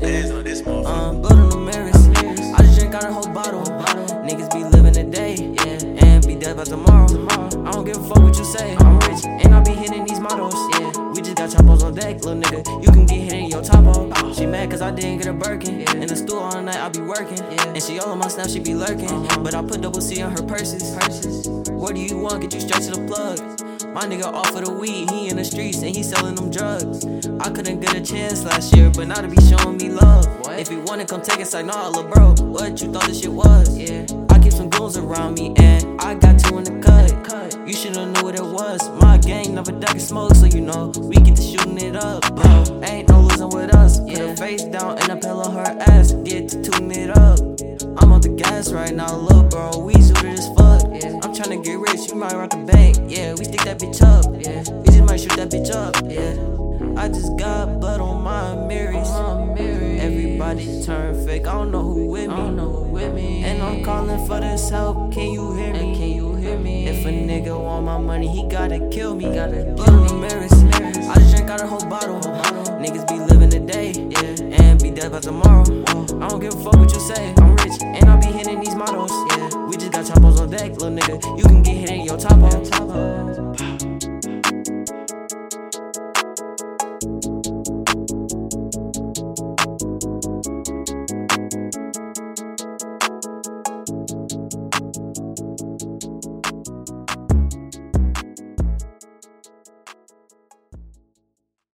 Blood on the um, Amiri's. I just drank out a whole bottle. Niggas be living today, yeah, and be dead by tomorrow. I don't give a fuck what you say. I'm rich and I be hitting these models. Yeah, we just got choppers on deck, little nigga. You can get hit in your top off. She mad cause I didn't get a Birkin. In the stool all night, I be working. And she all on my snap, she be lurking. Uh-huh. But I put double C on her purses. What do you want? Get you straight to the plug. My nigga off of the weed, he in the streets and he selling them drugs. I couldn't get a chance last year, but now to be showing me love. What? If he wanna come take it, like nah, little bro. What you thought this shit was? Yeah. I keep some goons around me and I got two in the cut. Cut. You should've knew what it was. My gang never duck and smoke, so you know we get to shooting it up, bro. Ain't no losing with us. Put Yeah. her face down and a pillow her ass. Get to tune it up. I'm on the gas right now, little Yeah. We just might shoot that bitch up. Yeah. I just got blood on my Amiri's. Mary. Everybody turn fake. I don't know who with I me. don't know who with me. And I'm calling for this help. Can you hear me? And can you hear me? If a nigga want my money, he gotta kill me. Gotta blood on the Amiri's. I just drank out a whole bottle. Niggas be living today, Yeah. and be dead by tomorrow. I don't give a fuck what you say. I'm rich, and I be hitting these models. Yeah. We just got chopos on deck, little nigga. You can get hit in your top. Top off. you